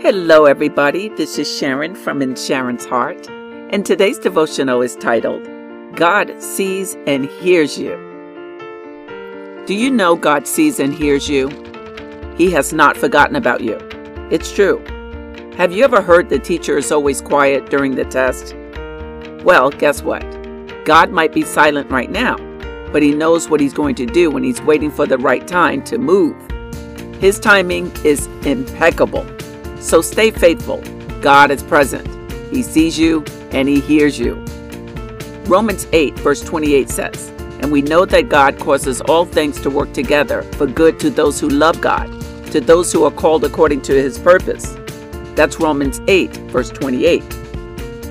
Hello, everybody. This is Sharon from In Sharon's Heart, and today's devotional is titled God Sees and Hears You. Do you know God sees and hears you? He has not forgotten about you. It's true. Have you ever heard the teacher is always quiet during the test? Well, guess what? God might be silent right now, but He knows what He's going to do when He's waiting for the right time to move. His timing is impeccable. So stay faithful. God is present. He sees you and He hears you. Romans 8, verse 28 says, And we know that God causes all things to work together for good to those who love God, to those who are called according to His purpose. That's Romans 8, verse 28.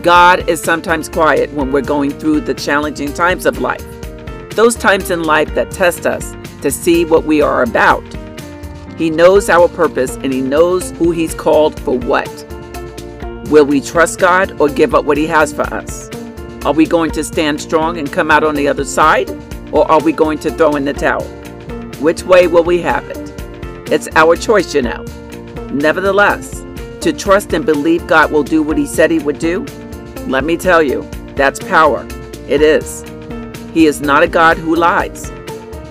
God is sometimes quiet when we're going through the challenging times of life, those times in life that test us to see what we are about. He knows our purpose and He knows who He's called for what. Will we trust God or give up what He has for us? Are we going to stand strong and come out on the other side? Or are we going to throw in the towel? Which way will we have it? It's our choice, you know. Nevertheless, to trust and believe God will do what He said He would do, let me tell you, that's power. It is. He is not a God who lies.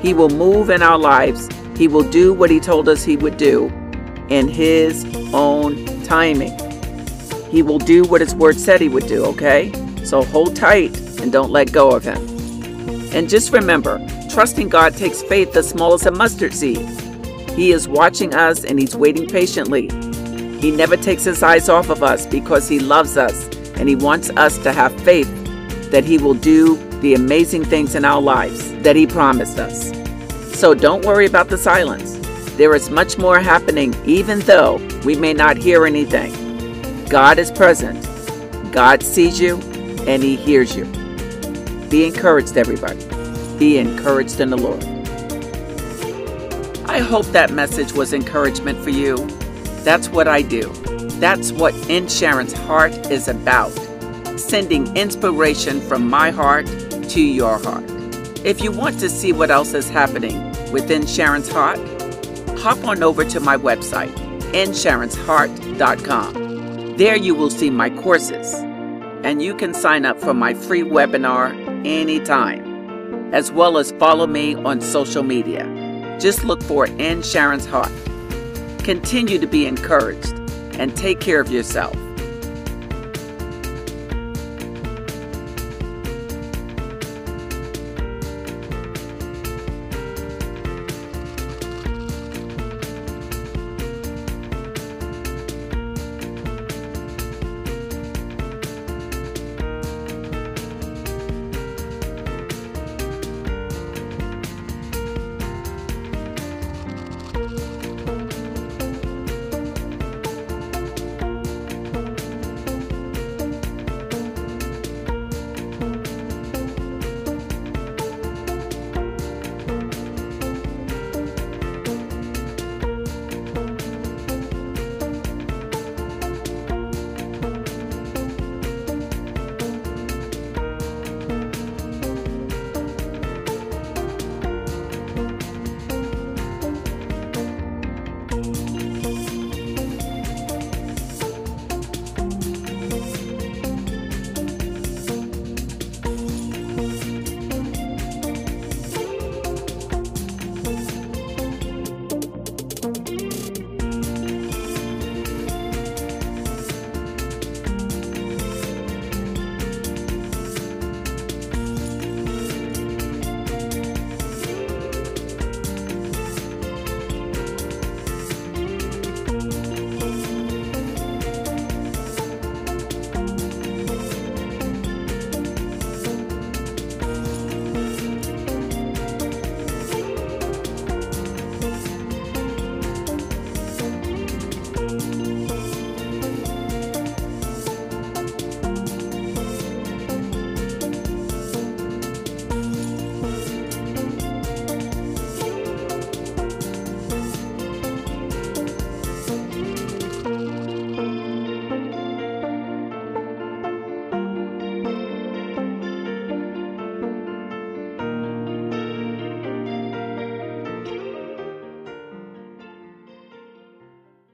He will move in our lives he will do what He told us He would do in His own timing. He will do what His Word said He would do, okay? So hold tight and don't let go of Him. And just remember, trusting God takes faith the small as a mustard seed. He is watching us and He's waiting patiently. He never takes His eyes off of us because He loves us and He wants us to have faith that He will do the amazing things in our lives that He promised us. So don't worry about the silence. There is much more happening even though we may not hear anything. God is present. God sees you and He hears you. Be encouraged, everybody. Be encouraged in the Lord. I hope that message was encouragement for you. That's what I do. That's what In Sharon's Heart is about. Sending inspiration from my heart to your heart. If you want to see what else is happening within Sharon's Heart, hop on over to my website, insharonsheart.com. There you will see my courses, and you can sign up for my free webinar anytime, as well as follow me on social media. Just look for In Sharon's Heart. Continue to be encouraged and take care of yourself.